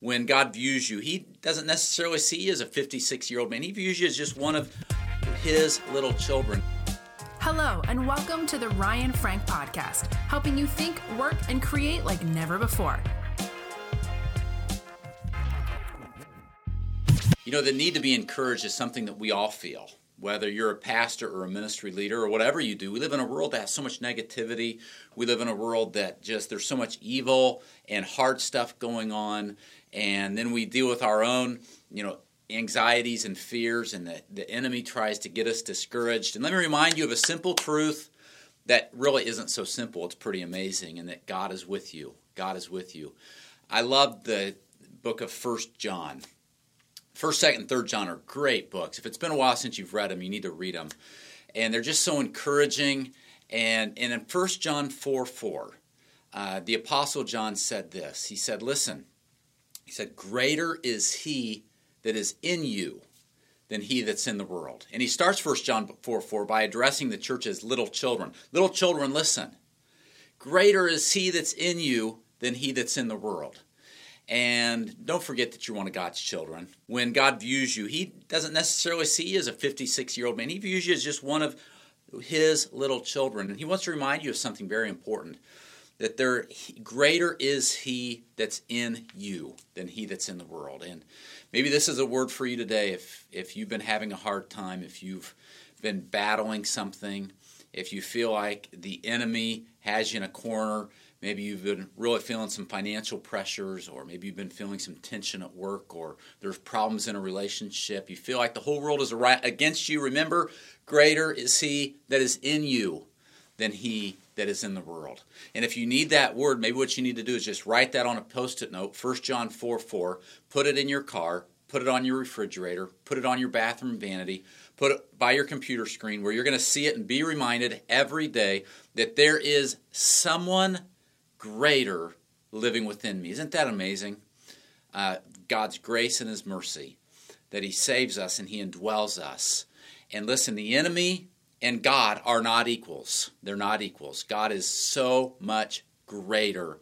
when God views you, He doesn't necessarily see you as a 56 year old man. He views you as just one of His little children. Hello, and welcome to the Ryan Frank Podcast, helping you think, work, and create like never before. You know, the need to be encouraged is something that we all feel. Whether you're a pastor or a ministry leader or whatever you do, we live in a world that has so much negativity. We live in a world that just there's so much evil and hard stuff going on and then we deal with our own, you know, anxieties and fears, and the, the enemy tries to get us discouraged. And let me remind you of a simple truth that really isn't so simple. It's pretty amazing, and that God is with you. God is with you. I love the book of First John. First, Second, and Third John are great books. If it's been a while since you've read them, you need to read them, and they're just so encouraging. And and in First John four four, uh, the Apostle John said this. He said, "Listen." He said, Greater is he that is in you than he that's in the world. And he starts 1 John 4 4 by addressing the church as little children. Little children, listen. Greater is he that's in you than he that's in the world. And don't forget that you're one of God's children. When God views you, he doesn't necessarily see you as a 56 year old man. He views you as just one of his little children. And he wants to remind you of something very important that there greater is he that's in you than he that's in the world and maybe this is a word for you today if if you've been having a hard time if you've been battling something if you feel like the enemy has you in a corner maybe you've been really feeling some financial pressures or maybe you've been feeling some tension at work or there's problems in a relationship. You feel like the whole world is against you. Remember greater is he that is in you than he that is in the world. And if you need that word, maybe what you need to do is just write that on a post it note, 1 John 4 4, put it in your car, put it on your refrigerator, put it on your bathroom vanity, put it by your computer screen where you're going to see it and be reminded every day that there is someone greater living within me. Isn't that amazing? Uh, God's grace and His mercy, that He saves us and He indwells us. And listen, the enemy and God are not equals. They're not equals. God is so much greater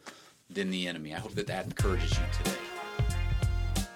than the enemy. I hope that that encourages you today.